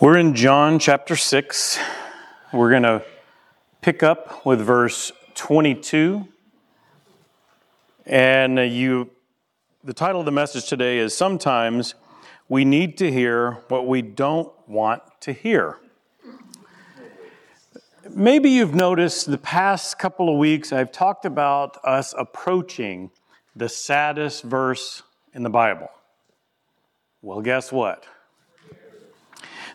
We're in John chapter 6. We're going to pick up with verse 22. And you the title of the message today is sometimes we need to hear what we don't want to hear. Maybe you've noticed the past couple of weeks I've talked about us approaching the saddest verse in the Bible. Well, guess what?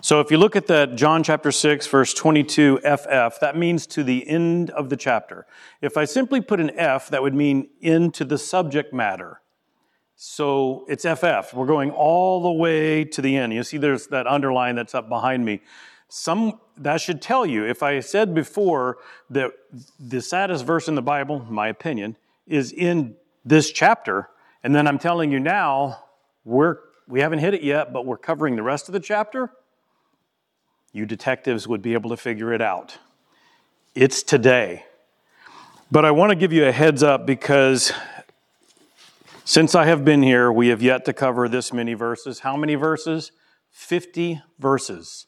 So if you look at that John chapter 6 verse 22 FF, that means to the end of the chapter. If I simply put an F, that would mean into the subject matter. So it's FF. We're going all the way to the end. You see there's that underline that's up behind me. Some that should tell you if I said before that the saddest verse in the Bible, my opinion, is in this chapter, and then I'm telling you now we're we haven't hit it yet, but we're covering the rest of the chapter you detectives would be able to figure it out. It's today. But I want to give you a heads up because since I have been here, we have yet to cover this many verses. How many verses? 50 verses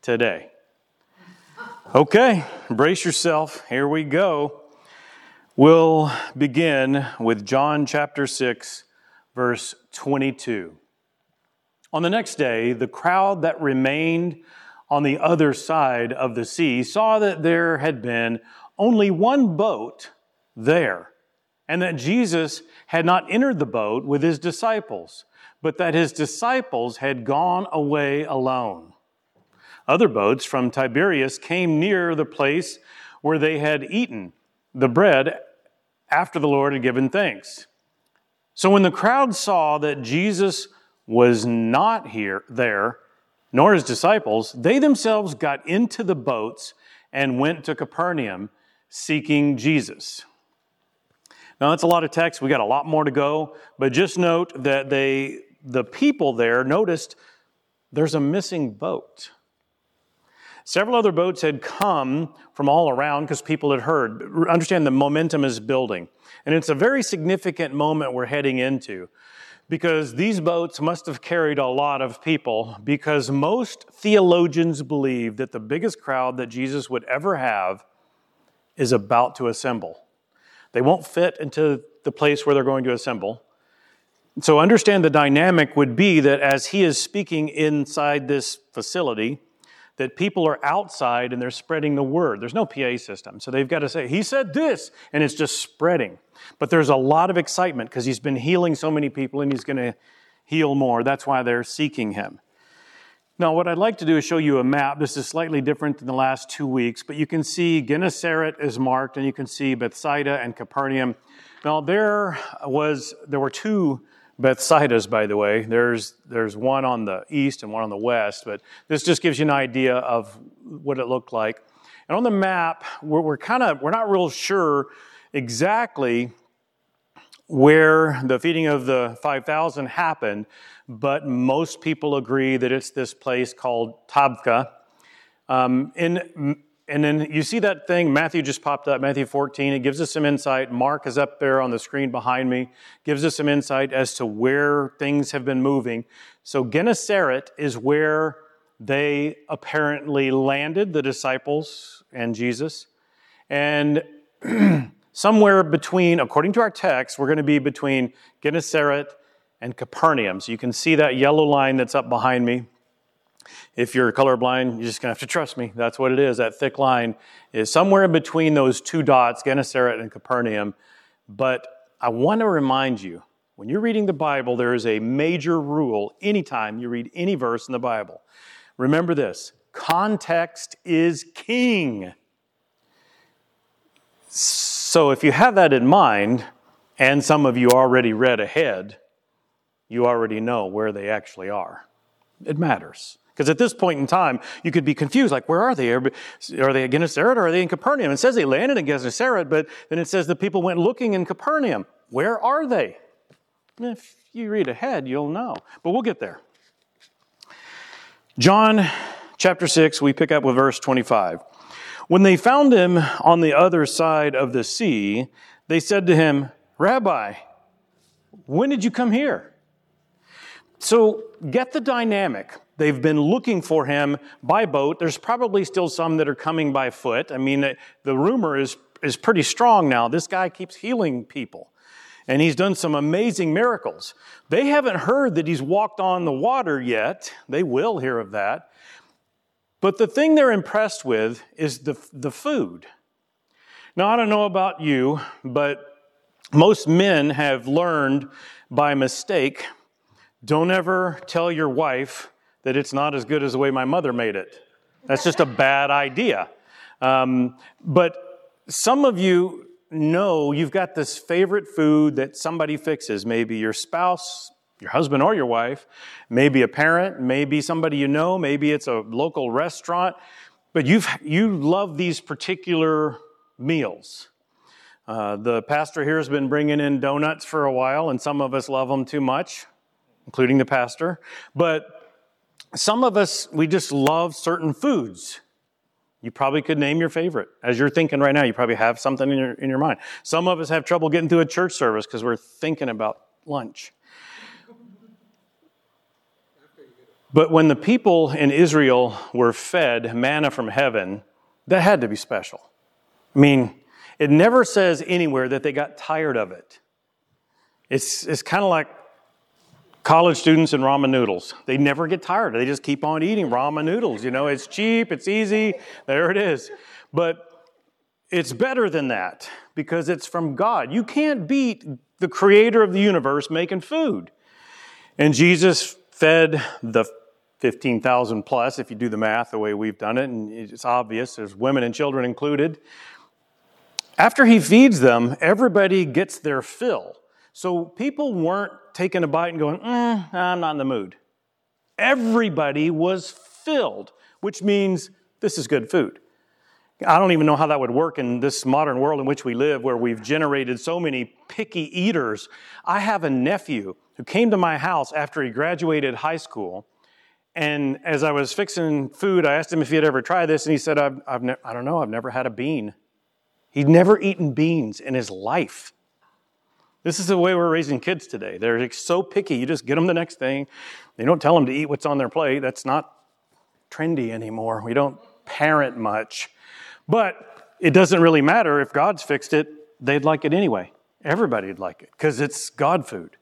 today. Okay, brace yourself. Here we go. We'll begin with John chapter 6, verse 22. On the next day, the crowd that remained on the other side of the sea saw that there had been only one boat there, and that Jesus had not entered the boat with his disciples, but that his disciples had gone away alone. Other boats from Tiberias came near the place where they had eaten the bread after the Lord had given thanks. So when the crowd saw that Jesus was not here there, nor his disciples, they themselves got into the boats and went to Capernaum seeking Jesus. Now that's a lot of text. We got a lot more to go, but just note that they the people there noticed there's a missing boat. Several other boats had come from all around because people had heard. Understand the momentum is building. And it's a very significant moment we're heading into because these boats must have carried a lot of people because most theologians believe that the biggest crowd that Jesus would ever have is about to assemble. They won't fit into the place where they're going to assemble. So understand the dynamic would be that as he is speaking inside this facility, that people are outside and they're spreading the word. There's no PA system. So they've got to say, He said this, and it's just spreading. But there's a lot of excitement because he's been healing so many people and he's going to heal more. That's why they're seeking him. Now, what I'd like to do is show you a map. This is slightly different than the last two weeks, but you can see Gennesaret is marked, and you can see Bethsaida and Capernaum. Now, there was there were two Bethsaidas, by the way. There's, there's one on the east and one on the west, but this just gives you an idea of what it looked like. And on the map, we're, we're kind of, we're not real sure exactly where the feeding of the 5,000 happened, but most people agree that it's this place called Tabgha. Um, in and then you see that thing, Matthew just popped up, Matthew 14. It gives us some insight. Mark is up there on the screen behind me, gives us some insight as to where things have been moving. So Gennesaret is where they apparently landed, the disciples and Jesus. And somewhere between, according to our text, we're going to be between Gennesaret and Capernaum. So you can see that yellow line that's up behind me. If you're colorblind, you're just going to have to trust me. That's what it is. That thick line is somewhere in between those two dots, Gennesaret and Capernaum. But I want to remind you when you're reading the Bible, there is a major rule anytime you read any verse in the Bible. Remember this context is king. If you have that in mind, and some of you already read ahead, you already know where they actually are. It matters. Because at this point in time, you could be confused, like, where are they? Are they at Gennesaret or are they in Capernaum? It says they landed in Gennesaret, but then it says the people went looking in Capernaum. Where are they? If you read ahead, you'll know. But we'll get there. John chapter 6, we pick up with verse 25. When they found him on the other side of the sea, they said to him, Rabbi, when did you come here? So get the dynamic. They've been looking for him by boat. There's probably still some that are coming by foot. I mean, the rumor is, is pretty strong now. This guy keeps healing people, and he's done some amazing miracles. They haven't heard that he's walked on the water yet. They will hear of that. But the thing they're impressed with is the, the food. Now, I don't know about you, but most men have learned by mistake don't ever tell your wife that it's not as good as the way my mother made it. That's just a bad idea. Um, but some of you know you've got this favorite food that somebody fixes, maybe your spouse, your husband or your wife, maybe a parent, maybe somebody you know, maybe it's a local restaurant, but you've, you love these particular meals. Uh, the pastor here has been bringing in donuts for a while, and some of us love them too much, including the pastor. But some of us, we just love certain foods. You probably could name your favorite. As you're thinking right now, you probably have something in your, in your mind. Some of us have trouble getting through a church service because we're thinking about lunch. But when the people in Israel were fed manna from heaven, that had to be special. I mean, it never says anywhere that they got tired of it. It's, it's kind of like college students and ramen noodles. They never get tired. They just keep on eating ramen noodles. You know, it's cheap, it's easy, there it is. But it's better than that because it's from God. You can't beat the creator of the universe making food. And Jesus fed the 15,000 plus, if you do the math the way we've done it, and it's obvious, there's women and children included. After he feeds them, everybody gets their fill. So people weren't taking a bite and going, mm, I'm not in the mood. Everybody was filled, which means this is good food. I don't even know how that would work in this modern world in which we live, where we've generated so many picky eaters. I have a nephew who came to my house after he graduated high school. And as I was fixing food, I asked him if he had ever tried this, and he said, I've, I've ne- I don't know, I've never had a bean. He'd never eaten beans in his life. This is the way we're raising kids today. They're so picky. You just get them the next thing. You don't tell them to eat what's on their plate. That's not trendy anymore. We don't parent much. But it doesn't really matter if God's fixed it, they'd like it anyway. Everybody'd like it because it's God food.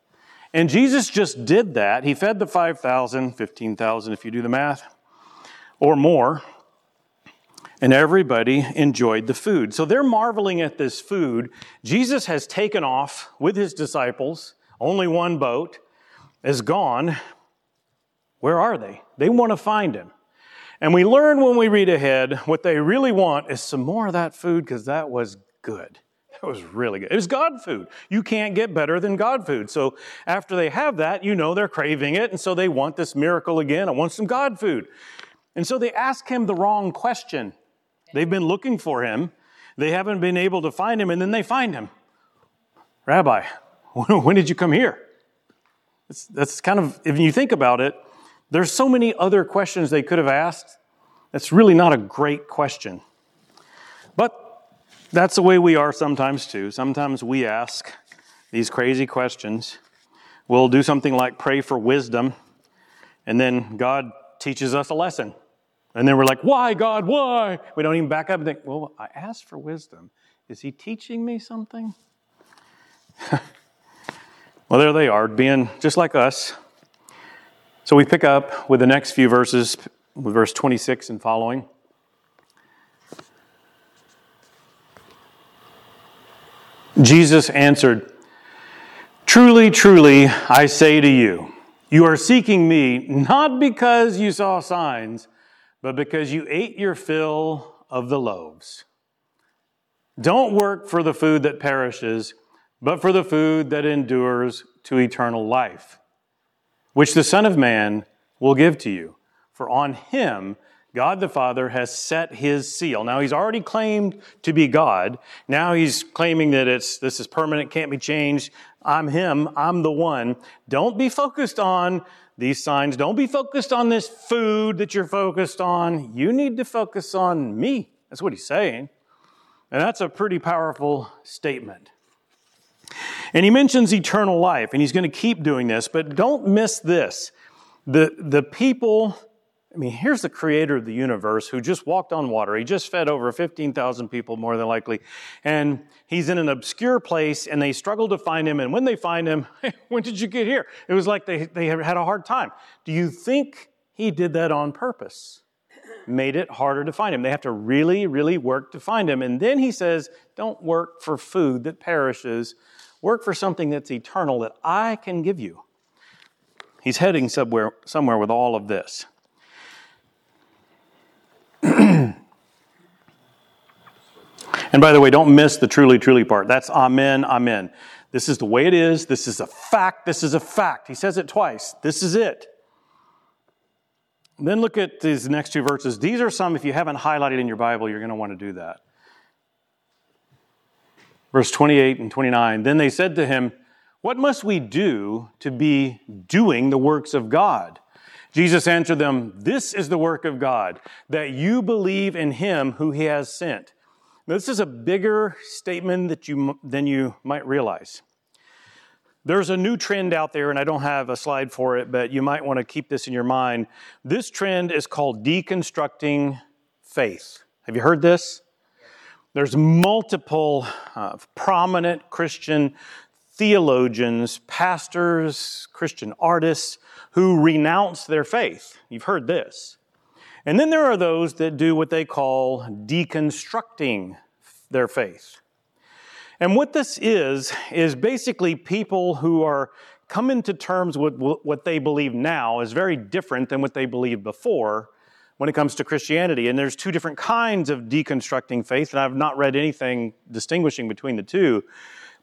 And Jesus just did that. He fed the 5,000, 15,000 if you do the math, or more and everybody enjoyed the food. So they're marveling at this food. Jesus has taken off with his disciples, only one boat is gone. Where are they? They want to find him. And we learn when we read ahead what they really want is some more of that food because that was good. That was really good. It was God food. You can't get better than God food. So after they have that, you know they're craving it. And so they want this miracle again. I want some God food. And so they ask him the wrong question. They've been looking for him. They haven't been able to find him, and then they find him. Rabbi, when did you come here? It's, that's kind of, if you think about it, there's so many other questions they could have asked. That's really not a great question. That's the way we are sometimes too. Sometimes we ask these crazy questions. We'll do something like pray for wisdom, and then God teaches us a lesson. And then we're like, why, God, why? We don't even back up and think, well, I asked for wisdom. Is he teaching me something? well, there they are, being just like us. So we pick up with the next few verses, with verse 26 and following. Jesus answered, Truly, truly, I say to you, you are seeking me not because you saw signs but because you ate your fill of the loaves. Don't work for the food that perishes, but for the food that endures to eternal life, which the Son of Man will give to you. For on him, God the Father has set his seal. Now he's already claimed to be God. Now he's claiming that it's this is permanent, can't be changed. I'm him, I'm the one. Don't be focused on these signs. Don't be focused on this food that you're focused on. You need to focus on me. That's what he's saying. And that's a pretty powerful statement. And he mentions eternal life, and he's going to keep doing this, but don't miss this. The, the people I mean, here's the creator of the universe who just walked on water. He just fed over 15,000 people, more than likely. And he's in an obscure place, and they struggle to find him. And when they find him, when did you get here? It was like they, they had a hard time. Do you think he did that on purpose? Made it harder to find him. They have to really, really work to find him. And then he says, Don't work for food that perishes, work for something that's eternal that I can give you. He's heading somewhere, somewhere with all of this. And by the way, don't miss the truly, truly part. That's amen, amen. This is the way it is. This is a fact. This is a fact. He says it twice. This is it. Then look at these next two verses. These are some, if you haven't highlighted in your Bible, you're going to want to do that. Verse 28 and 29. Then they said to him, What must we do to be doing the works of God? Jesus answered them, This is the work of God, that you believe in him who he has sent. Now, this is a bigger statement that you, than you might realize. There's a new trend out there, and I don't have a slide for it, but you might want to keep this in your mind. This trend is called deconstructing faith. Have you heard this? There's multiple uh, prominent Christian theologians, pastors, Christian artists who renounce their faith. You've heard this. And then there are those that do what they call deconstructing their faith. And what this is, is basically people who are coming to terms with what they believe now is very different than what they believed before when it comes to Christianity. And there's two different kinds of deconstructing faith, and I've not read anything distinguishing between the two.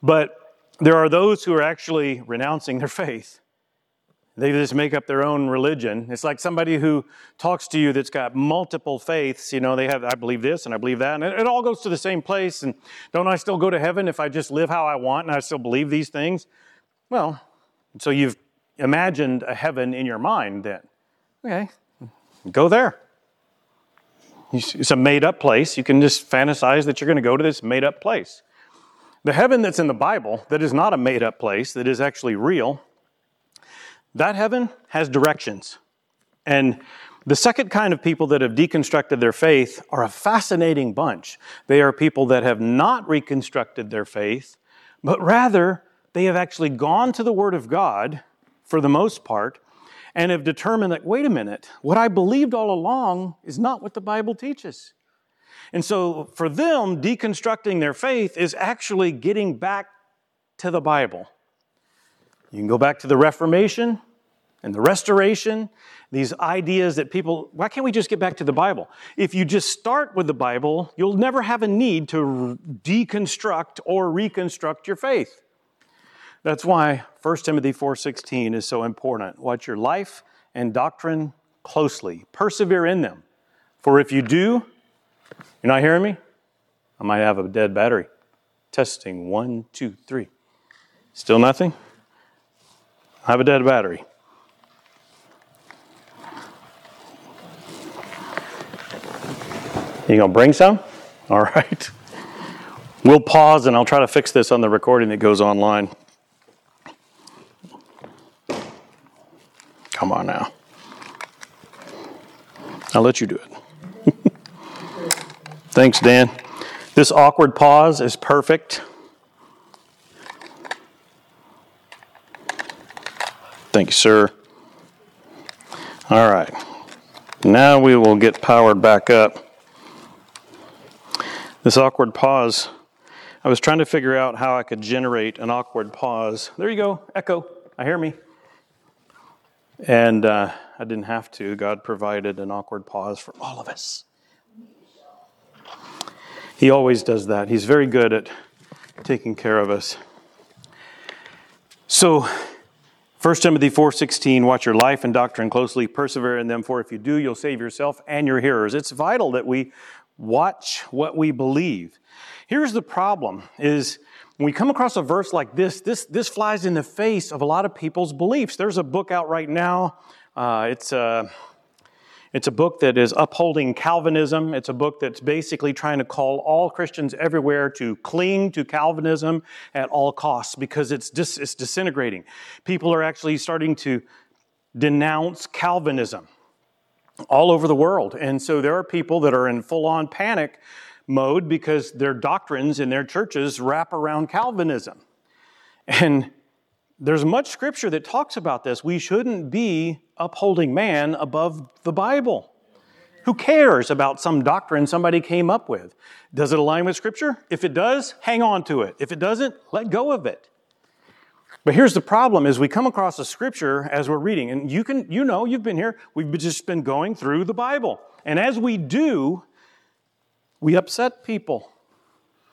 But there are those who are actually renouncing their faith. They just make up their own religion. It's like somebody who talks to you that's got multiple faiths. You know, they have, I believe this and I believe that. And it, all goes to the same place. And don't I still go to heaven if I just live how I want and I still believe these things? Well, so you've imagined a heaven in your mind then. Okay, go there. It's a made up place. You can just fantasize that you're going to go to this made up place. The heaven that's in the Bible, that is not a made up place, that is actually real, that heaven has directions. And the second kind of people that have deconstructed their faith are a fascinating bunch. They are people that have not reconstructed their faith, but rather they have actually gone to the Word of God for the most part and have determined that, wait a minute, what I believed all along is not what the Bible teaches. And so for them, deconstructing their faith is actually getting back to the Bible. You can go back to the Reformation and the Restoration, these ideas that people, why can't we just get back to the Bible? If you just start with the Bible, you'll never have a need to deconstruct or reconstruct your faith. That's why 1 Timothy 4:16 is so important. Watch your life and doctrine closely. Persevere in them. For if you do, you're not hearing me? I might have a dead battery. Testing one, two, three. Still nothing? I have a dead battery. You gonna bring some? All right. We'll pause and I'll try to fix this on the recording that goes online. Come on now. I'll let you do it. Thanks, Dan. This awkward pause is perfect. Thank you, sir. All right. Now we will get powered back up. This awkward pause. I was trying to figure out how I could generate an awkward pause. There you go, echo. I hear me. And uh, I didn't have to. God provided an awkward pause for all of us. He always does that. He's very good at taking care of us. So 1 Timothy 4:16 watch your life and doctrine closely persevere in them for if you do you'll save yourself and your hearers. It's vital that we watch what we believe. Here's the problem is when we come across a verse like this, this, this flies in the face of a lot of people's beliefs. There's a book out right now. Uh, it's a it's a book that is upholding Calvinism. It's a book that's basically trying to call all Christians everywhere to cling to Calvinism at all costs because it's, dis- it's disintegrating. People are actually starting to denounce Calvinism. all over the world. And so there are people that are in full on panic mode because their doctrines in their churches wrap around Calvinism. And there's much scripture that talks about this. We shouldn't be upholding man above the Bible. Who cares about some doctrine somebody came up with? Does it align with scripture? If it does, hang on to it. If it doesn't, let go of it. But here's the problem is we come across a scripture as we're reading, and you can, you know, you've been here, we've just been going through the Bible. And as we do, we upset people.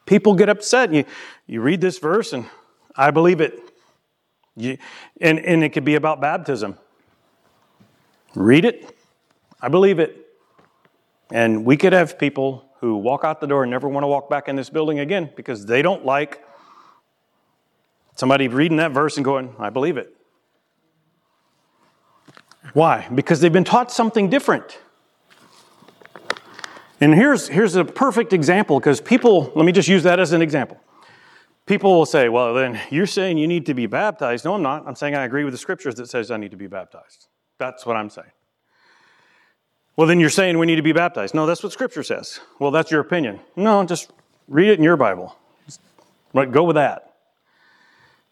People get upset. You, you read this verse, and I believe it. You, and, and it could be about baptism. Read it, I believe it. And we could have people who walk out the door and never want to walk back in this building again because they don't like somebody reading that verse and going, I believe it. Why? Because they've been taught something different. And here's, here's a perfect example because people, let me just use that as an example. People will say, well, then you're saying you need to be baptized. No, I'm not. I'm saying I agree with the scriptures that says I need to be baptized. That's what I'm saying. Well, then you're saying we need to be baptized. No, that's what scripture says. Well, that's your opinion. No, just read it in your Bible. Just go with that.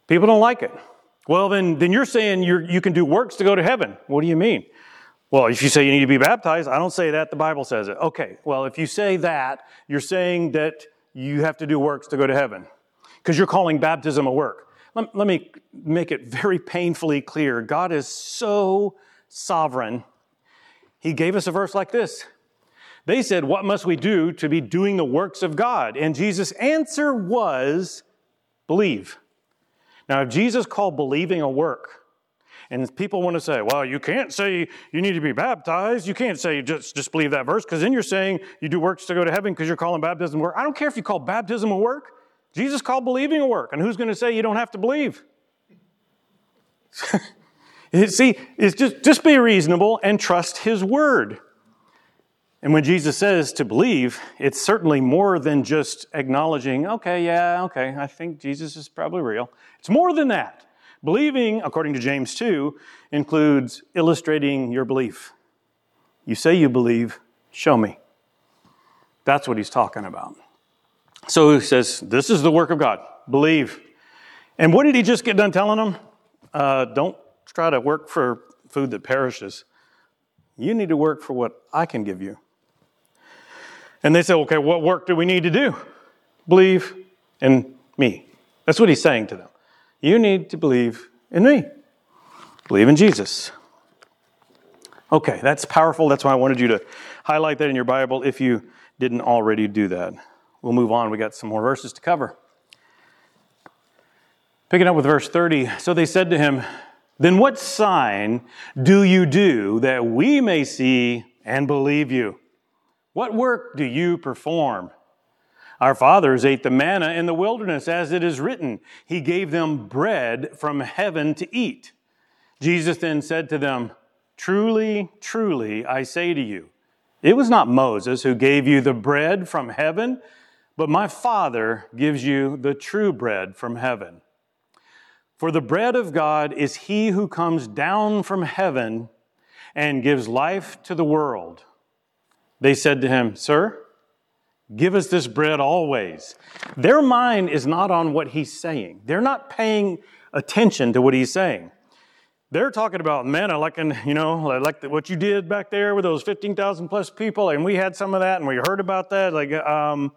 People don't like it. Well, then, then you're saying you you can do works to go to heaven. What do you mean? Well, if you say you need to be baptized, I don't say that, the Bible says it. Okay, well, if you say that, you're saying that you have to do works to go to heaven because you're calling baptism a work. Let, let me make it very painfully clear God is so sovereign, He gave us a verse like this. They said, What must we do to be doing the works of God? And Jesus' answer was, Believe. Now, if Jesus called believing a work, and people want to say, well, you can't say you need to be baptized. You can't say just, just believe that verse because then you're saying you do works to go to heaven because you're calling baptism a work. I don't care if you call baptism a work. Jesus called believing a work. And who's going to say you don't have to believe? See, it's just, just be reasonable and trust his word. And when Jesus says to believe, it's certainly more than just acknowledging, okay, yeah, okay, I think Jesus is probably real. It's more than that. Believing, according to James 2, includes illustrating your belief. You say you believe, show me. That's what he's talking about. So he says, This is the work of God. Believe. And what did he just get done telling them? Uh, don't try to work for food that perishes. You need to work for what I can give you. And they say, Okay, what work do we need to do? Believe in me. That's what he's saying to them. You need to believe in me. Believe in Jesus. Okay, that's powerful. That's why I wanted you to highlight that in your Bible if you didn't already do that. We'll move on. We got some more verses to cover. Picking up with verse 30. So they said to him, Then what sign do you do that we may see and believe you? What work do you perform? Our fathers ate the manna in the wilderness, as it is written, He gave them bread from heaven to eat. Jesus then said to them, Truly, truly, I say to you, it was not Moses who gave you the bread from heaven, but my Father gives you the true bread from heaven. For the bread of God is he who comes down from heaven and gives life to the world. They said to him, Sir, Give us this bread always. Their mind is not on what he's saying. They're not paying attention to what he's saying. They're talking about manna, like in, you know, like what you did back there with those 15,000 plus people, and we had some of that, and we heard about that. Like, um,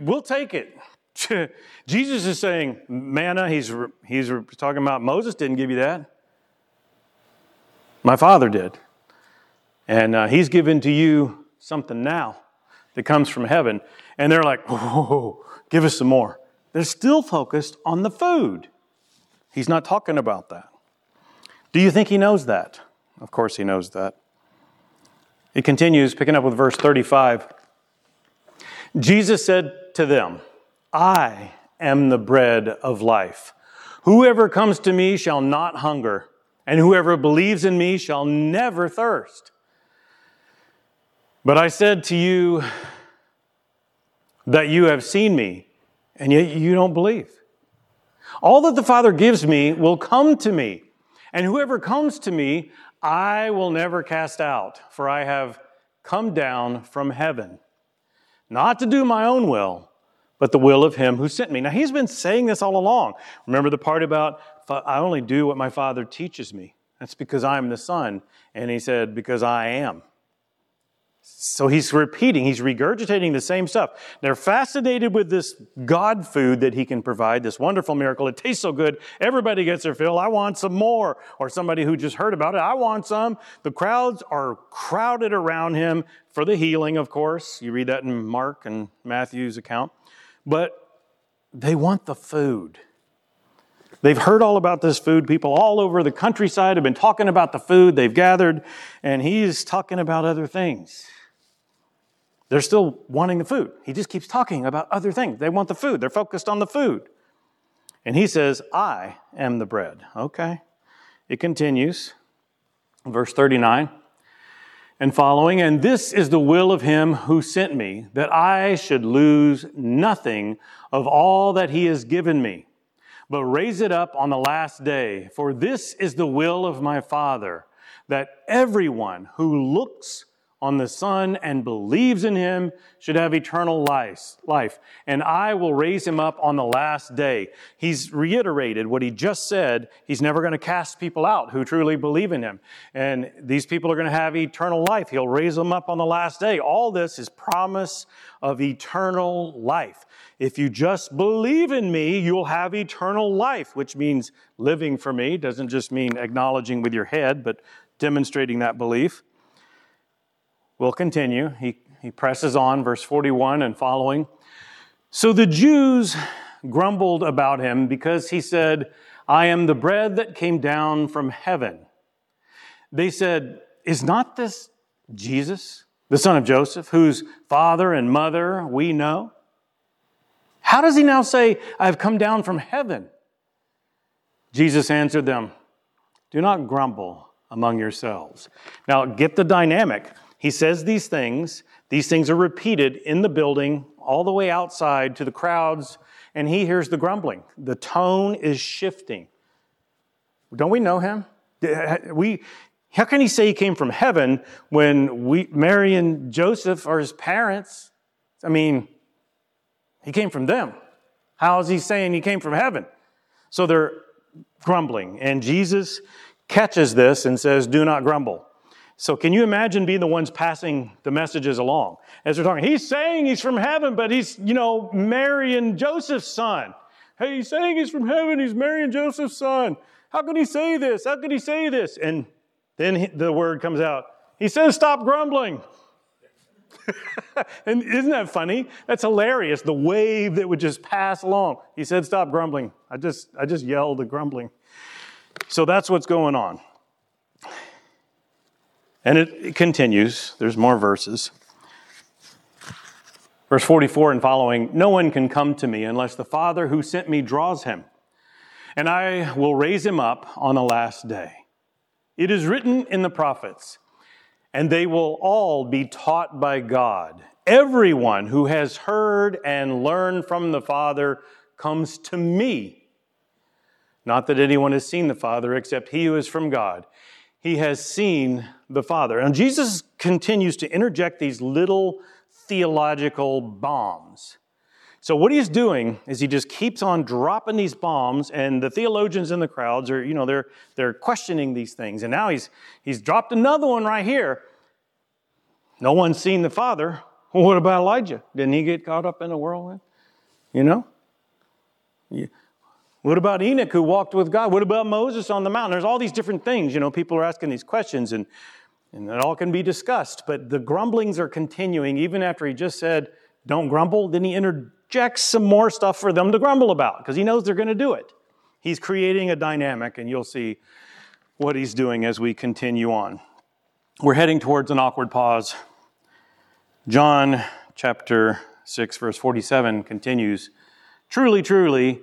we'll take it. Jesus is saying manna. He's he's talking about Moses didn't give you that. My Father did, and uh, He's given to you something now that comes from heaven. And they're like, oh, give us some more. They're still focused on the food. He's not talking about that. Do you think he knows that? Of course, he knows that. It continues, picking up with verse 35. Jesus said to them, I am the bread of life. Whoever comes to me shall not hunger, and whoever believes in me shall never thirst. But I said to you that you have seen me, and yet you don't believe. All that the Father gives me will come to me, and whoever comes to me, I will never cast out, for I have come down from heaven, not to do my own will, but the will of him who sent me. Now, he's been saying this all along. Remember the part about, I only do what my Father teaches me. That's because I'm the Son. And he said, Because I am. So he's repeating, he's regurgitating the same stuff. They're fascinated with this God food that he can provide, this wonderful miracle. It tastes so good. Everybody gets their fill. I want some more. Or somebody who just heard about it, I want some. The crowds are crowded around him for the healing, of course. You read that in Mark and Matthew's account. But they want the food. They've heard all about this food. People all over the countryside have been talking about the food they've gathered, and he's talking about other things. They're still wanting the food. He just keeps talking about other things. They want the food, they're focused on the food. And he says, I am the bread. Okay. It continues, verse 39 and following, and this is the will of him who sent me, that I should lose nothing of all that he has given me but raise it up on the last day. For this is the will of my Father, that everyone who looks on the Son and believes in him should have eternal life. And I will raise him up on the last day. He's reiterated what he just said. He's never going to cast people out who truly believe in him. And these people are going to have eternal life. He'll raise them up on the last day. All this is promise of eternal life. If you just believe in me, you'll have eternal life, which means living for me. Doesn't just mean acknowledging with your head, but demonstrating that belief. We'll continue. He, he presses on, verse 41 and following. So the Jews grumbled about him because he said, I am the bread that came down from heaven. They said, Is not this Jesus, the son of Joseph, whose father and mother we know? How does he now say, I have come down from heaven? Jesus answered them, Do not grumble among yourselves. Now, get the dynamic. He says these things. These things are repeated in the building, all the way outside to the crowds, and he hears the grumbling. The tone is shifting. Don't we know him? We, how can he say he came from heaven when we, Mary and Joseph are his parents? I mean, he came from them. How is he saying he came from heaven? So they're grumbling, and Jesus catches this and says, Do not grumble. So can you imagine being the ones passing the messages along as they're talking? He's saying he's from heaven, but he's, you know, Mary and Joseph's son. Hey, he's saying he's from heaven, he's Mary and Joseph's son. How can he say this? How can he say this? And then the word comes out. He says, Stop grumbling. and isn't that funny? That's hilarious. The wave that would just pass along. He said, Stop grumbling. I just, I just yelled the grumbling. So that's what's going on. And it, it continues, there's more verses. Verse 44 and following No one can come to me unless the Father who sent me draws him, and I will raise him up on the last day. It is written in the prophets, and they will all be taught by God. Everyone who has heard and learned from the Father comes to me. Not that anyone has seen the Father except he who is from God he has seen the Father. And Jesus continues to interject these little theological bombs. So what he's doing is he just keeps on dropping these bombs, and the theologians in the crowds are, you know, they're they're questioning these things. And now he's he's dropped another one right here. No one's seen the Father. Well, what about Elijah? Didn't he get caught up in a whirlwind? You know? What about Enoch who walked with God? What about Moses on the mountain? There's all these different things. You know, people are asking these questions and, and it all can be discussed. But the grumblings are continuing even after he just said, don't grumble. Then he interjects some more stuff for them to grumble about because he knows they're going to do it. He's creating a dynamic, and you'll see what he's doing as we continue on. We're heading towards an awkward pause. John chapter 6, verse 47 continues Truly, truly,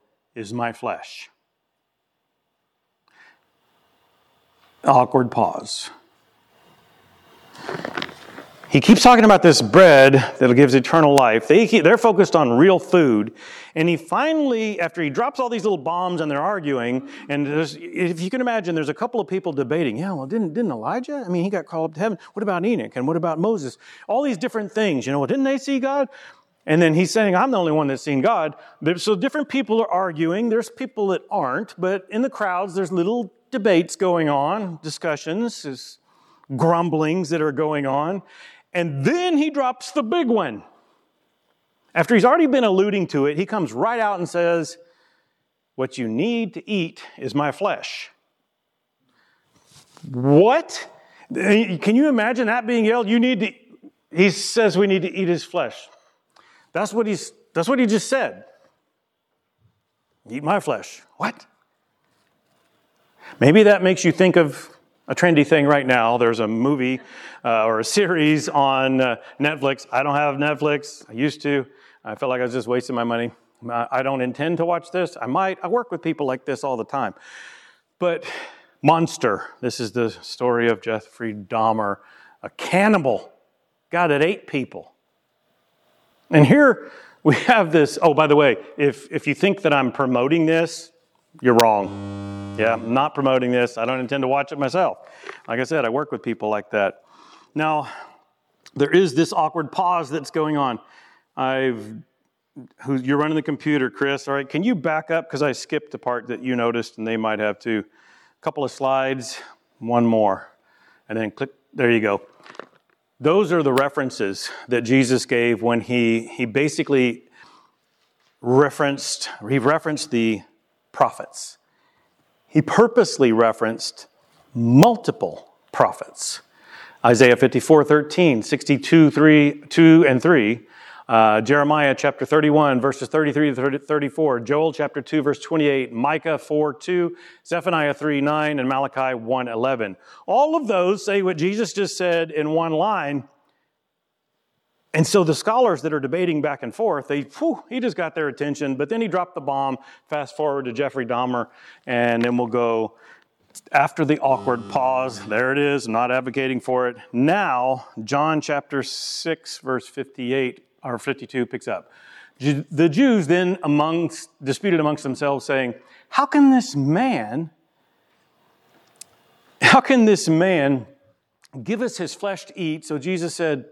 is my flesh. Awkward pause. He keeps talking about this bread that gives eternal life. They, they're focused on real food. And he finally, after he drops all these little bombs and they're arguing, and if you can imagine, there's a couple of people debating, yeah, well, didn't, didn't Elijah? I mean, he got called up to heaven. What about Enoch? And what about Moses? All these different things. You know, well, didn't they see God? And then he's saying, I'm the only one that's seen God. So different people are arguing. There's people that aren't, but in the crowds, there's little debates going on, discussions, grumblings that are going on. And then he drops the big one. After he's already been alluding to it, he comes right out and says, What you need to eat is my flesh. What? Can you imagine that being yelled? You need to, he says we need to eat his flesh. That's what he's, that's what he just said. Eat my flesh. What? Maybe that makes you think of a trendy thing right now. There's a movie uh, or a series on uh, Netflix. I don't have Netflix. I used to. I felt like I was just wasting my money. I don't intend to watch this. I might. I work with people like this all the time. But Monster, this is the story of Jeffrey Dahmer, a cannibal, God it ate people. And here we have this. Oh, by the way, if, if you think that I'm promoting this, you're wrong. Yeah, I'm not promoting this. I don't intend to watch it myself. Like I said, I work with people like that. Now, there is this awkward pause that's going on. I've who, you're running the computer, Chris. All right, can you back up because I skipped the part that you noticed, and they might have too. A couple of slides, one more, and then click. There you go. Those are the references that Jesus gave when he he basically referenced he referenced the prophets. He purposely referenced multiple prophets. Isaiah 54, 13, 62, 3, 2 and 3, uh, Jeremiah chapter 31, verses 33 to 34, Joel chapter 2, verse 28, Micah 4, 2, Zephaniah 3, 9, and Malachi 1, 11. All of those say what Jesus just said in one line. And so the scholars that are debating back and forth, they, whew, he just got their attention, but then he dropped the bomb. Fast forward to Jeffrey Dahmer, and then we'll go after the awkward pause, there it is, not advocating for it. Now, John chapter 6, verse 58 or 52 picks up. The Jews then amongst, disputed amongst themselves, saying, How can this man, how can this man give us his flesh to eat? So Jesus said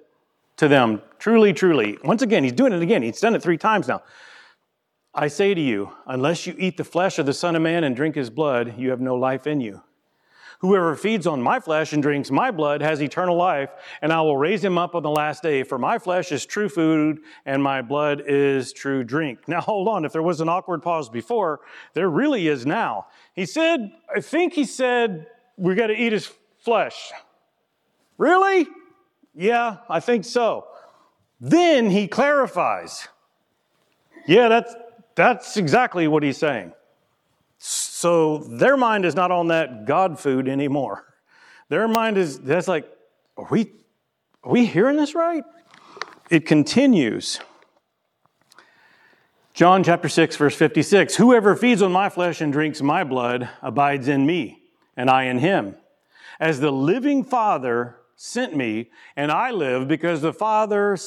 to them, Truly, truly. Once again, he's doing it again. He's done it three times now. I say to you, unless you eat the flesh of the Son of Man and drink his blood, you have no life in you. Whoever feeds on my flesh and drinks my blood has eternal life, and I will raise him up on the last day. For my flesh is true food, and my blood is true drink. Now, hold on. If there was an awkward pause before, there really is now. He said, I think he said, we got to eat his flesh. Really? Yeah, I think so. Then he clarifies. Yeah, that's, that's exactly what he's saying. So their mind is not on that God food anymore. Their mind is, that's like, are we, are we hearing this right? It continues. John chapter 6, verse 56 Whoever feeds on my flesh and drinks my blood abides in me, and I in him. As the living Father sent me, and I live because the Father,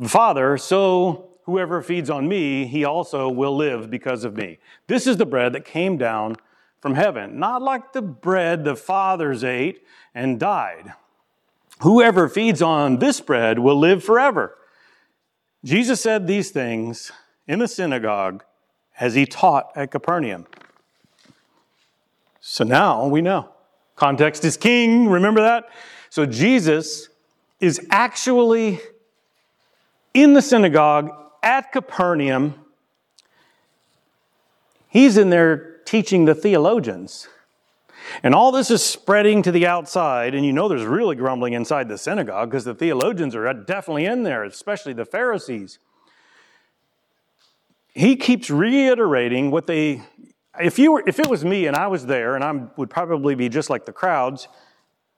the Father so Whoever feeds on me, he also will live because of me. This is the bread that came down from heaven, not like the bread the fathers ate and died. Whoever feeds on this bread will live forever. Jesus said these things in the synagogue as he taught at Capernaum. So now we know. Context is king. Remember that? So Jesus is actually in the synagogue at Capernaum, he's in there teaching the theologians. And all this is spreading to the outside, and you know there's really grumbling inside the synagogue because the theologians are definitely in there, especially the Pharisees. He keeps reiterating what they, if you were, if it was me and I was there, and I would probably be just like the crowds,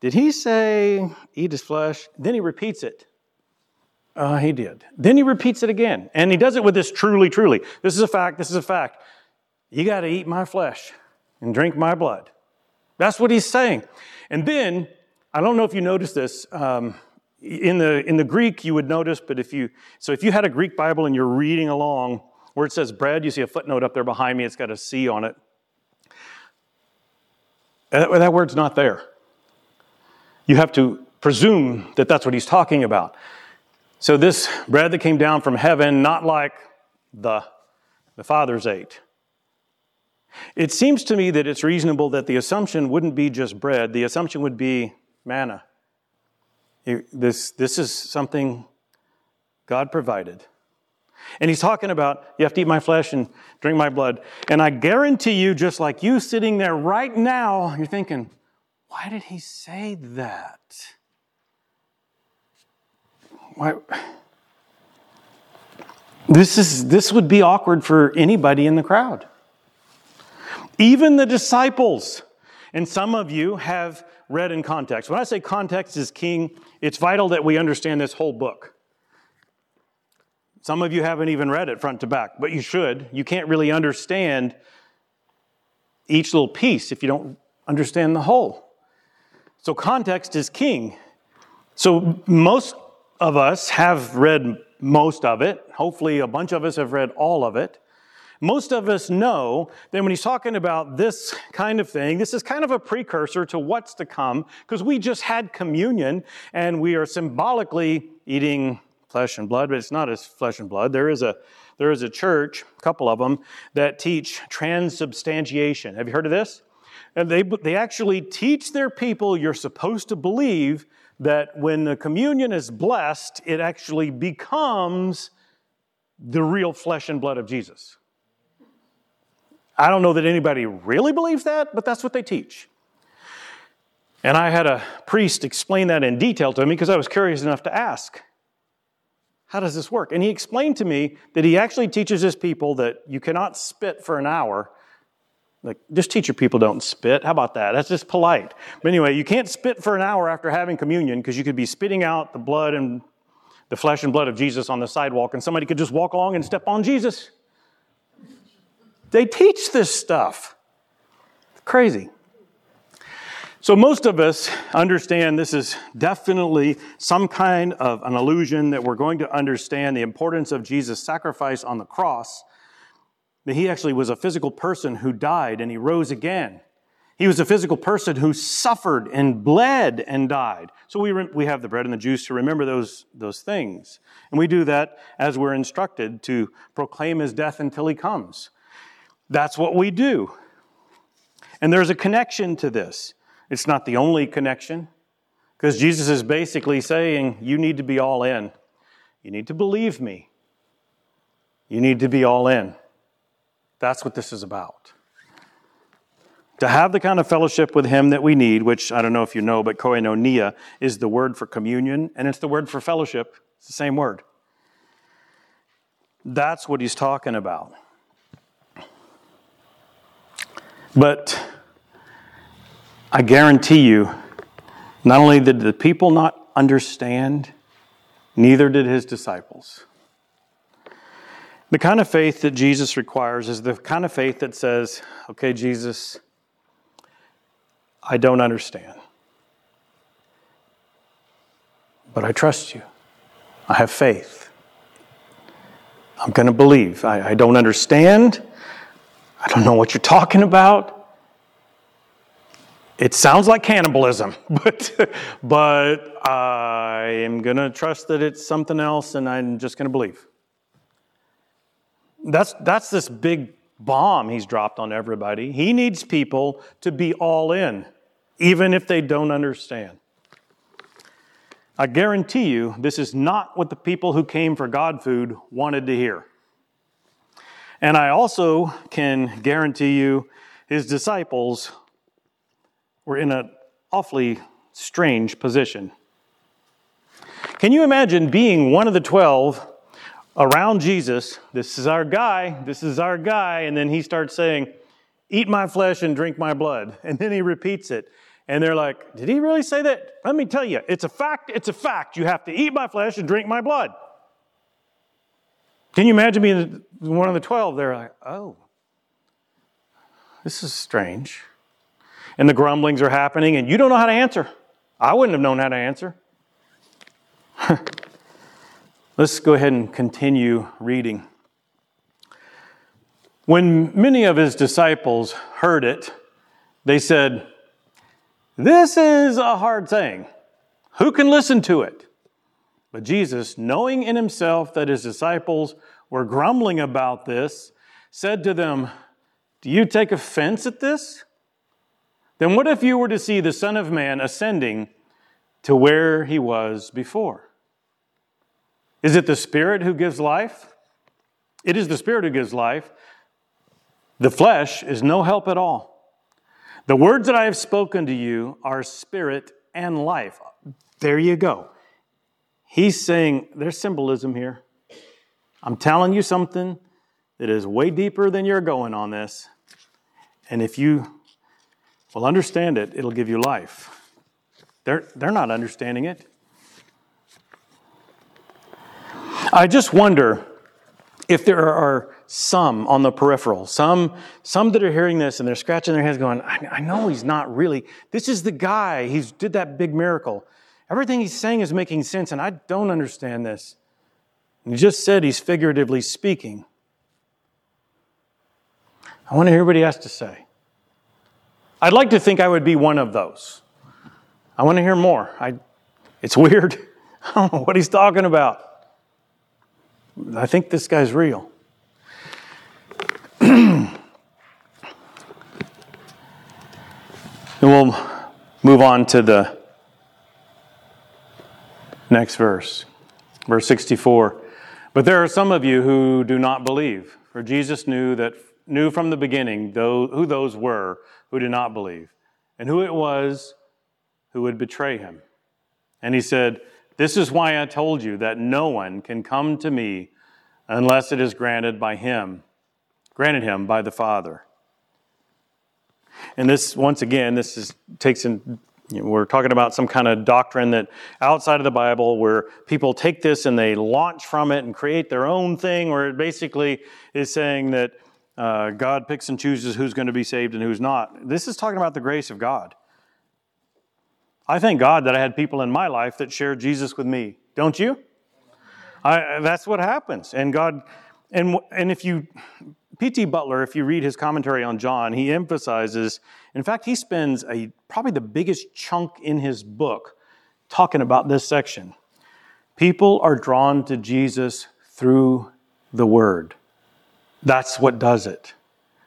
did he say, eat his flesh? Then he repeats it. Uh, he did. Then he repeats it again. And he does it with this truly, truly. This is a fact. This is a fact. You got to eat my flesh and drink my blood. That's what he's saying. And then, I don't know if you noticed this. Um, in the in the Greek, you would notice, but if you so if you had a Greek Bible and you're reading along where it says bread, you see a footnote up there behind me. It's got a C on it. That, that word's not there. You have to presume that that's what he's talking about. So this bread that came down from heaven, not like the the fathers ate. It seems to me that it's reasonable that the assumption wouldn't be just bread, the assumption would be manna. This, this is something God provided. And he's talking about, you have to eat my flesh and drink my blood. And I guarantee you, just like you sitting there right now, you're thinking, why did he say that? Why? This, is, this would be awkward for anybody in the crowd. Even the disciples. And some of you have read in context. When I say context is king, it's vital that we understand this whole book. Some of you haven't even read it front to back, but you should. You can't really understand each little piece if you don't understand the whole. So, context is king. So, most of us have read most of it. Hopefully, a bunch of us have read all of it. Most of us know that when he's talking about this kind of thing, this is kind of a precursor to what's to come because we just had communion and we are symbolically eating flesh and blood, but it's not as flesh and blood. There is a there is a church, a couple of them, that teach transubstantiation. Have you heard of this? And they, they actually teach their people you're supposed to believe that when the communion is blessed, it actually becomes the real flesh and blood of Jesus. I don't know that anybody really believes that, but that's what they teach. And I had a priest explain that in detail to me because I was curious enough to ask, How does this work? And he explained to me that he actually teaches his people that you cannot spit for an hour. Like, just teach your people don't spit. How about that? That's just polite. But anyway, you can't spit for an hour after having communion because you could be spitting out the blood and the flesh and blood of Jesus on the sidewalk, and somebody could just walk along and step on Jesus. They teach this stuff. Crazy. So, most of us understand this is definitely some kind of an illusion that we're going to understand the importance of Jesus' sacrifice on the cross. That he actually was a physical person who died and he rose again. He was a physical person who suffered and bled and died. So we, re- we have the bread and the juice to remember those, those things. And we do that as we're instructed to proclaim his death until he comes. That's what we do. And there's a connection to this. It's not the only connection, because Jesus is basically saying, You need to be all in. You need to believe me. You need to be all in. That's what this is about. To have the kind of fellowship with Him that we need, which I don't know if you know, but koinonia is the word for communion, and it's the word for fellowship. It's the same word. That's what He's talking about. But I guarantee you, not only did the people not understand, neither did his disciples. The kind of faith that Jesus requires is the kind of faith that says, okay, Jesus, I don't understand. But I trust you. I have faith. I'm going to believe. I, I don't understand. I don't know what you're talking about. It sounds like cannibalism, but, but I am going to trust that it's something else and I'm just going to believe. That's, that's this big bomb he's dropped on everybody. He needs people to be all in, even if they don't understand. I guarantee you, this is not what the people who came for God food wanted to hear. And I also can guarantee you his disciples were in an awfully strange position. Can you imagine being one of the 12 around Jesus? This is our guy, this is our guy, and then he starts saying, Eat my flesh and drink my blood. And then he repeats it. And they're like, Did he really say that? Let me tell you, it's a fact, it's a fact. You have to eat my flesh and drink my blood. Can you imagine being one of the 12? They're like, Oh, this is strange. And the grumblings are happening, and you don't know how to answer. I wouldn't have known how to answer. Let's go ahead and continue reading. When many of his disciples heard it, they said, This is a hard saying. Who can listen to it? But Jesus, knowing in himself that his disciples were grumbling about this, said to them, Do you take offense at this? Then what if you were to see the Son of Man ascending to where he was before? Is it the Spirit who gives life? It is the Spirit who gives life. The flesh is no help at all. The words that I have spoken to you are spirit and life. There you go. He's saying there's symbolism here. I'm telling you something that is way deeper than you're going on this. And if you will understand it, it'll give you life. They're, they're not understanding it. I just wonder if there are some on the peripheral, some, some that are hearing this and they're scratching their heads going, I, I know he's not really, this is the guy, he's did that big miracle. Everything he's saying is making sense and I don't understand this. He just said he's figuratively speaking. I want to hear what he has to say. I'd like to think I would be one of those. I want to hear more. I, it's weird. I don't know what he's talking about. I think this guy's real. and we'll move on to the next verse, verse 64. But there are some of you who do not believe, for Jesus knew that knew from the beginning who those were who did not believe, and who it was who would betray him. And he said, this is why I told you that no one can come to me unless it is granted by him, granted him by the Father. And this, once again, this is, takes in, you know, we're talking about some kind of doctrine that outside of the Bible where people take this and they launch from it and create their own thing, where it basically is saying that uh, God picks and chooses who's going to be saved and who's not. This is talking about the grace of God. I thank God that I had people in my life that shared Jesus with me. Don't you? I, that's what happens. And God, and, and if you, P.T. Butler, if you read his commentary on John, he emphasizes, in fact, he spends a, probably the biggest chunk in his book talking about this section. People are drawn to Jesus through the Word. That's what does it.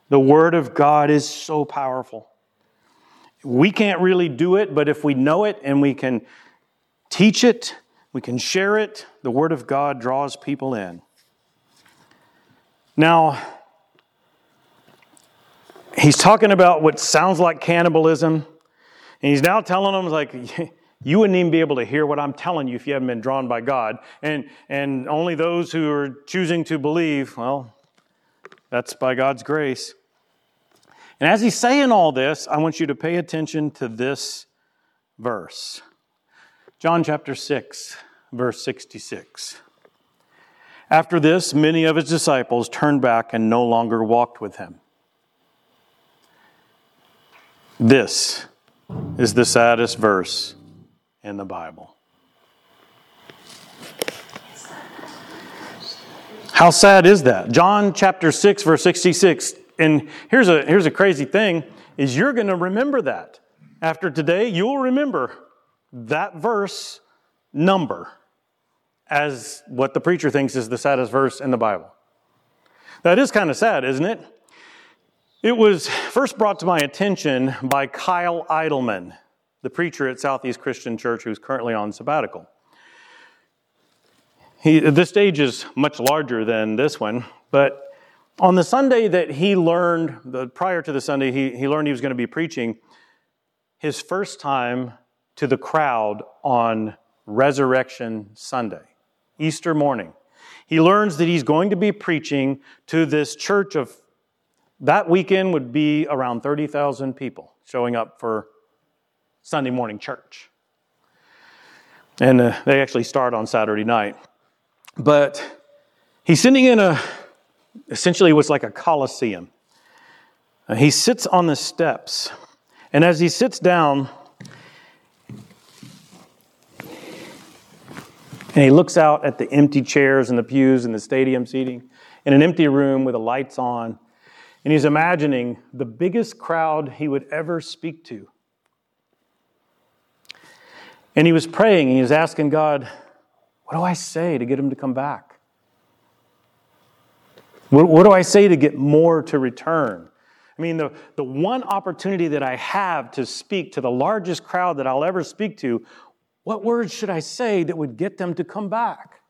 The Word of God is so powerful. We can't really do it, but if we know it and we can teach it, we can share it, the Word of God draws people in. Now, he's talking about what sounds like cannibalism, and he's now telling them, like, you wouldn't even be able to hear what I'm telling you if you haven't been drawn by God. And, and only those who are choosing to believe, well, that's by God's grace. And as he's saying all this, I want you to pay attention to this verse John chapter 6, verse 66. After this, many of his disciples turned back and no longer walked with him. This is the saddest verse in the Bible. How sad is that? John chapter 6 verse 66 and here's a, here's a crazy thing is you're going to remember that. After today, you'll remember that verse number as what the preacher thinks is the saddest verse in the Bible. That is kind of sad, isn't it? It was first brought to my attention by Kyle Idleman, the preacher at Southeast Christian Church who's currently on sabbatical. He, this stage is much larger than this one, but on the Sunday that he learned, the, prior to the Sunday he, he learned he was going to be preaching, his first time to the crowd on Resurrection Sunday, Easter morning. He learns that he's going to be preaching to this church of that weekend would be around 30,000 people showing up for Sunday morning church. And uh, they actually start on Saturday night. But he's sending in a, essentially, it was like a coliseum. Uh, he sits on the steps. And as he sits down, and he looks out at the empty chairs and the pews and the stadium seating in an empty room with the lights on. And he's imagining the biggest crowd he would ever speak to. And he was praying and he was asking God, What do I say to get him to come back? What, what do I say to get more to return? I mean, the, the one opportunity that I have to speak to the largest crowd that I'll ever speak to, what words should I say that would get them to come back?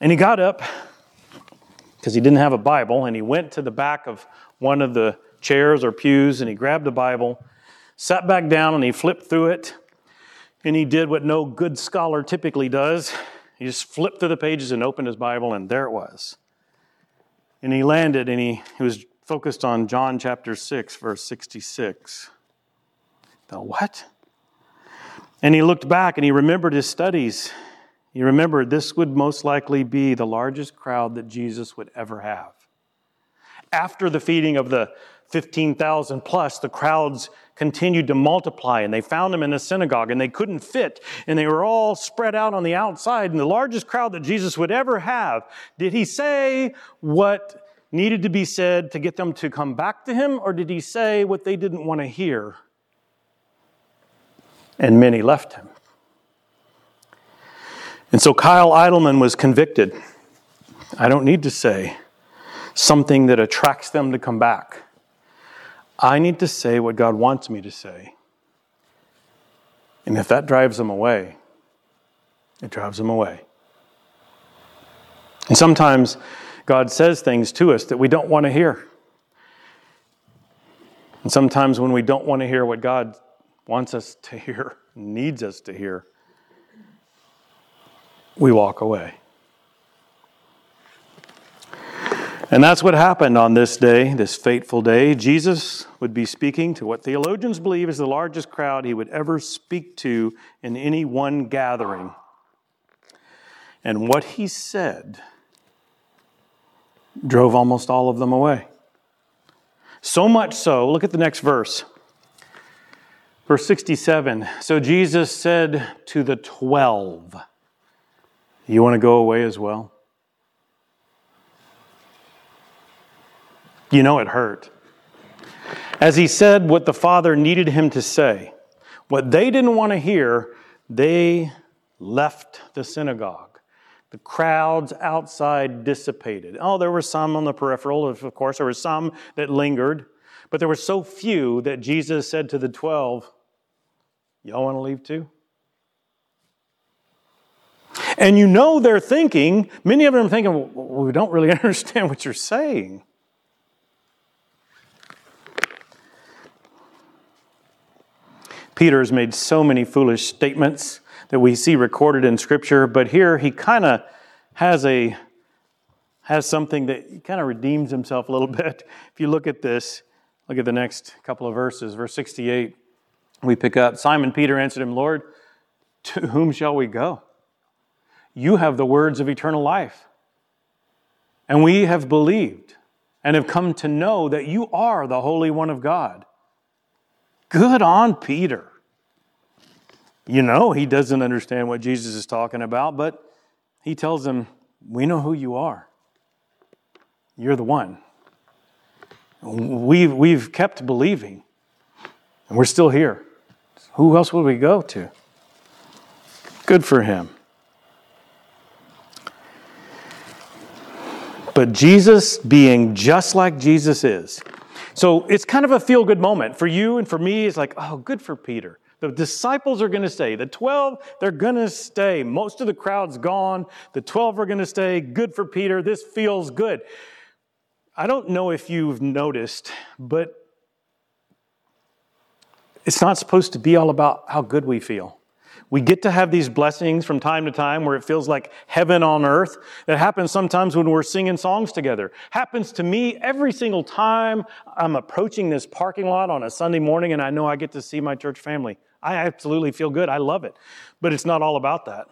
And he got up because he didn't have a Bible and he went to the back of one of the chairs or pews and he grabbed a Bible, sat back down and he flipped through it and he did what no good scholar typically does. He just flipped through the pages and opened his Bible, and there it was. And he landed and he, he was focused on John chapter 6, verse 66. The what? And he looked back and he remembered his studies. He remembered this would most likely be the largest crowd that Jesus would ever have. After the feeding of the 15,000 plus, the crowds continued to multiply and they found him in a synagogue and they couldn't fit and they were all spread out on the outside and the largest crowd that Jesus would ever have. Did he say what needed to be said to get them to come back to him or did he say what they didn't want to hear? And many left him. And so Kyle Idleman was convicted. I don't need to say something that attracts them to come back. I need to say what God wants me to say. And if that drives them away, it drives them away. And sometimes God says things to us that we don't want to hear. And sometimes when we don't want to hear what God wants us to hear, needs us to hear, we walk away. And that's what happened on this day, this fateful day. Jesus would be speaking to what theologians believe is the largest crowd he would ever speak to in any one gathering. And what he said drove almost all of them away. So much so, look at the next verse. Verse 67. So Jesus said to the twelve, You want to go away as well? You know it hurt. As he said what the Father needed him to say, what they didn't want to hear, they left the synagogue. The crowds outside dissipated. Oh, there were some on the peripheral, of course, there were some that lingered, but there were so few that Jesus said to the twelve, Y'all want to leave too? And you know they're thinking, many of them are thinking, well, we don't really understand what you're saying. Peter has made so many foolish statements that we see recorded in Scripture, but here he kind of has a has something that kind of redeems himself a little bit. If you look at this, look at the next couple of verses. Verse 68, we pick up Simon Peter answered him, Lord, to whom shall we go? You have the words of eternal life. And we have believed and have come to know that you are the Holy One of God. Good on Peter. You know he doesn't understand what Jesus is talking about, but he tells him, We know who you are. You're the one. We've, we've kept believing, and we're still here. Who else would we go to? Good for him. But Jesus, being just like Jesus is, so it's kind of a feel good moment for you and for me. It's like, oh, good for Peter. The disciples are going to stay. The 12, they're going to stay. Most of the crowd's gone. The 12 are going to stay. Good for Peter. This feels good. I don't know if you've noticed, but it's not supposed to be all about how good we feel. We get to have these blessings from time to time where it feels like heaven on earth. That happens sometimes when we're singing songs together. Happens to me every single time I'm approaching this parking lot on a Sunday morning and I know I get to see my church family. I absolutely feel good. I love it. But it's not all about that.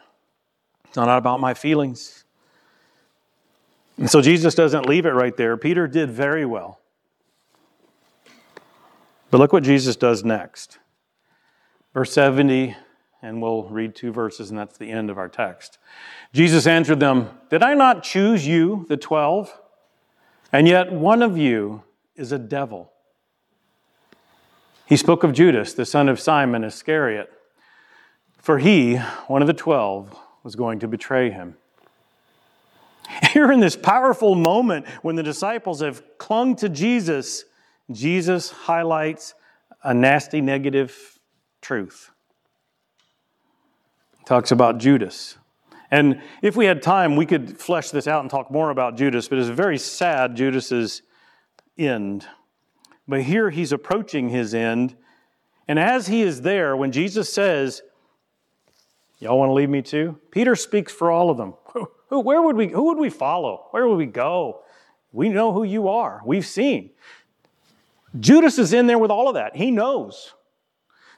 It's not about my feelings. And so Jesus doesn't leave it right there. Peter did very well. But look what Jesus does next. Verse 70 and we'll read two verses, and that's the end of our text. Jesus answered them, Did I not choose you, the twelve? And yet one of you is a devil. He spoke of Judas, the son of Simon Iscariot, for he, one of the twelve, was going to betray him. Here in this powerful moment when the disciples have clung to Jesus, Jesus highlights a nasty negative truth talks about Judas. And if we had time, we could flesh this out and talk more about Judas, but it's a very sad, Judas's end. But here he's approaching his end. And as he is there, when Jesus says, Y'all want to leave me too? Peter speaks for all of them. Who, where would we, who would we follow? Where would we go? We know who you are. We've seen. Judas is in there with all of that. He knows.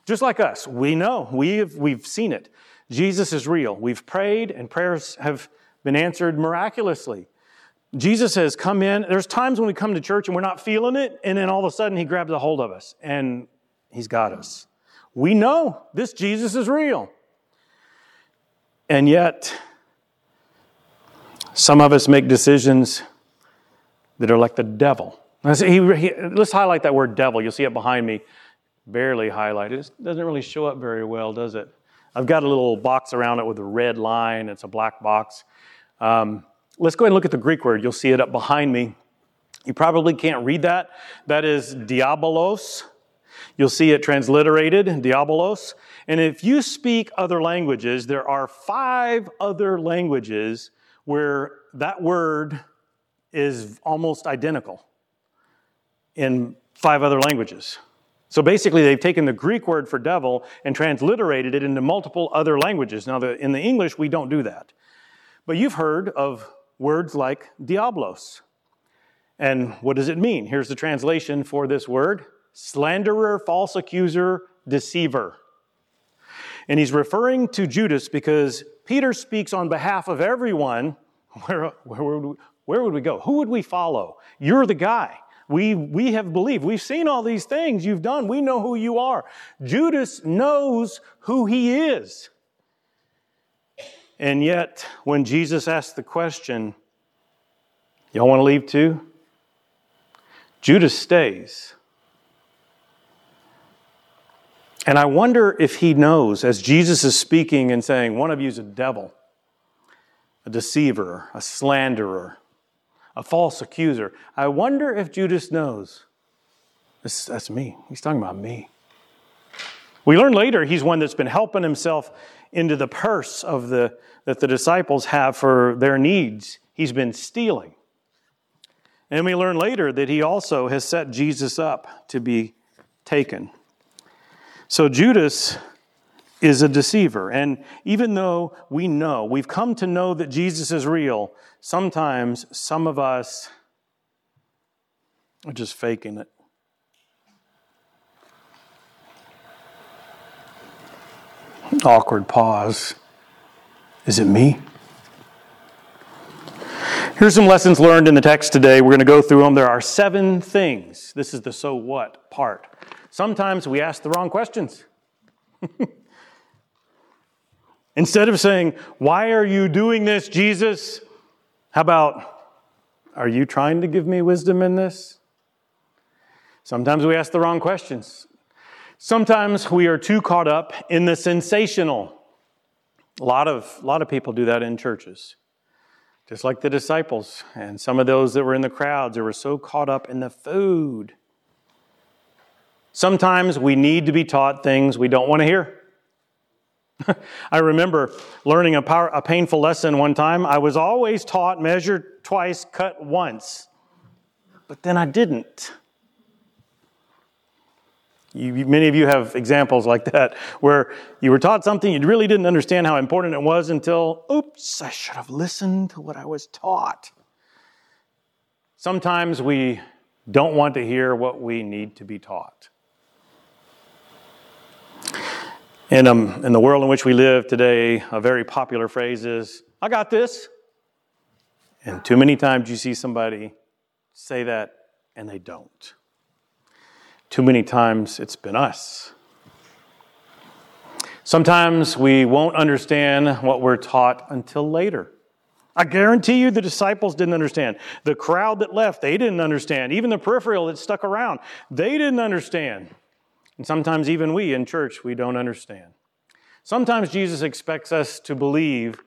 Just like us, we know. We've, we've seen it. Jesus is real. We've prayed and prayers have been answered miraculously. Jesus has come in. There's times when we come to church and we're not feeling it, and then all of a sudden he grabs a hold of us and he's got us. We know this Jesus is real. And yet, some of us make decisions that are like the devil. Let's, highlight that word devil. You'll see it behind me, barely highlighted. It doesn't really show up very well, does it? I've got a little box around it with a red line. It's a black box. Um, let's go ahead and look at the Greek word. You'll see it up behind me. You probably can't read that. That is diabolos. You'll see it transliterated, diabolos. And if you speak other languages, there are five other languages where that word is almost identical in five other languages. So basically, they've taken the Greek word for devil and transliterated it into multiple other languages. Now, the, in the English, we don't do that. But you've heard of words like diablos. And what does it mean? Here's the translation for this word slanderer, false accuser, deceiver. And he's referring to Judas because Peter speaks on behalf of everyone. Where, where, would we, where would we go? Who would we follow? You're the guy. We, we have believed. We've seen all these things you've done. We know who you are. Judas knows who he is. And yet, when Jesus asked the question, Y'all want to leave too? Judas stays. And I wonder if he knows, as Jesus is speaking and saying, One of you is a devil, a deceiver, a slanderer, a false accuser. I wonder if Judas knows. This, that's me. He's talking about me. We learn later he's one that's been helping himself into the purse of the, that the disciples have for their needs. He's been stealing. And we learn later that he also has set Jesus up to be taken. So Judas is a deceiver. And even though we know, we've come to know that Jesus is real, sometimes some of us are just faking it. Awkward pause. Is it me? Here's some lessons learned in the text today. We're going to go through them. There are seven things. This is the so what part. Sometimes we ask the wrong questions. Instead of saying, Why are you doing this, Jesus? How about, Are you trying to give me wisdom in this? Sometimes we ask the wrong questions. Sometimes we are too caught up in the sensational. A lot of, a lot of people do that in churches. Just like the disciples and some of those that were in the crowds, they were so caught up in the food. Sometimes we need to be taught things we don't want to hear. I remember learning a, power, a painful lesson one time. I was always taught measure twice, cut once, but then I didn't. You, many of you have examples like that where you were taught something, you really didn't understand how important it was until, oops, I should have listened to what I was taught. Sometimes we don't want to hear what we need to be taught. In, um, in the world in which we live today, a very popular phrase is, I got this. And too many times you see somebody say that and they don't. Too many times it's been us. Sometimes we won't understand what we're taught until later. I guarantee you the disciples didn't understand. The crowd that left, they didn't understand. Even the peripheral that stuck around, they didn't understand. And sometimes even we in church, we don't understand. Sometimes Jesus expects us to believe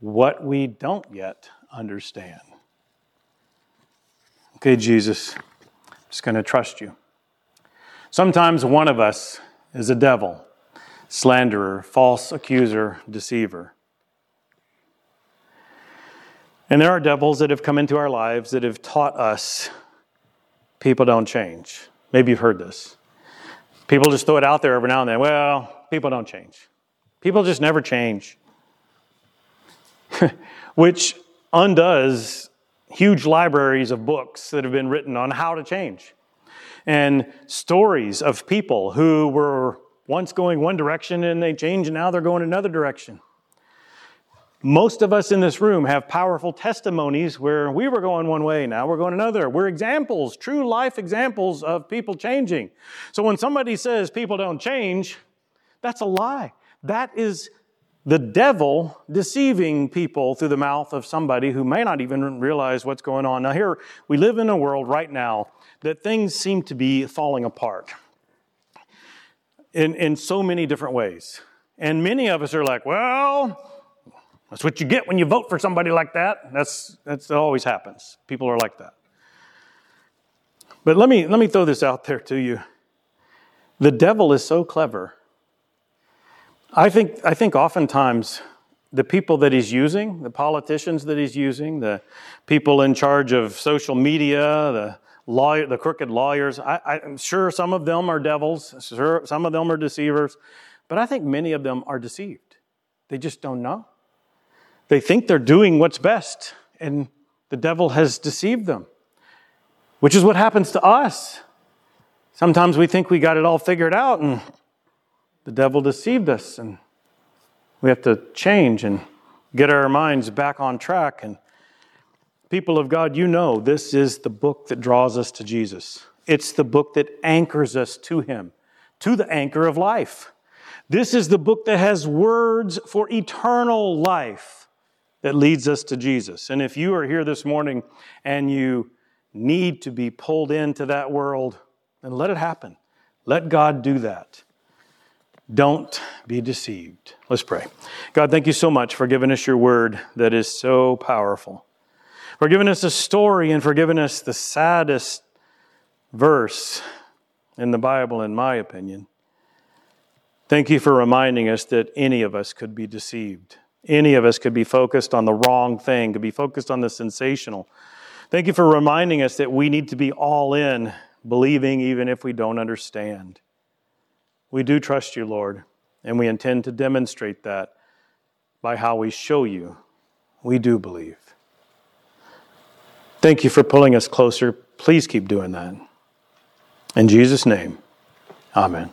what we don't yet understand. Okay, Jesus, I'm just going to trust you. Sometimes one of us is a devil, slanderer, false accuser, deceiver. And there are devils that have come into our lives that have taught us people don't change. Maybe you've heard this. People just throw it out there every now and then. Well, people don't change. People just never change. Which undoes huge libraries of books that have been written on how to change and stories of people who were once going one direction and they changed and now they're going another direction. Most of us in this room have powerful testimonies where we were going one way, now we're going another. We're examples, true life examples of people changing. So when somebody says people don't change, that's a lie. That is the devil deceiving people through the mouth of somebody who may not even realize what's going on. Now, here we live in a world right now that things seem to be falling apart in, in so many different ways. And many of us are like, well, that's what you get when you vote for somebody like that. That's, that's that always happens. People are like that. But let me, let me throw this out there to you. The devil is so clever. I think, I think oftentimes the people that he's using, the politicians that he's using, the people in charge of social media, the lawyer, the crooked lawyers. I, am sure some of them are devils, sure some of them are deceivers, but I think many of them are deceived. They just don't know. They think they're doing what's best, and the devil has deceived them, which is what happens to us. Sometimes we think we got it all figured out, and the devil deceived us, and we have to change and get our minds back on track and People of God, you know this is the book that draws us to Jesus. It's the book that anchors us to Him, to the anchor of life. This is the book that has words for eternal life that leads us to Jesus. And if you are here this morning and you need to be pulled into that world, then let it happen. Let God do that. Don't be deceived. Let's pray. God, thank you so much for giving us your word that is so powerful for giving us a story and for giving us the saddest verse in the Bible, in my opinion. Thank you for reminding us that any of us could be deceived. Any of us could be focused on the wrong thing, could be focused on the sensational. Thank you for reminding us that we need to be all in, believing even if we don't understand. We do trust you, Lord, and we intend to demonstrate that by how we show you we do believe. Thank you for pulling us closer. Please keep doing that. In Jesus' name, amen.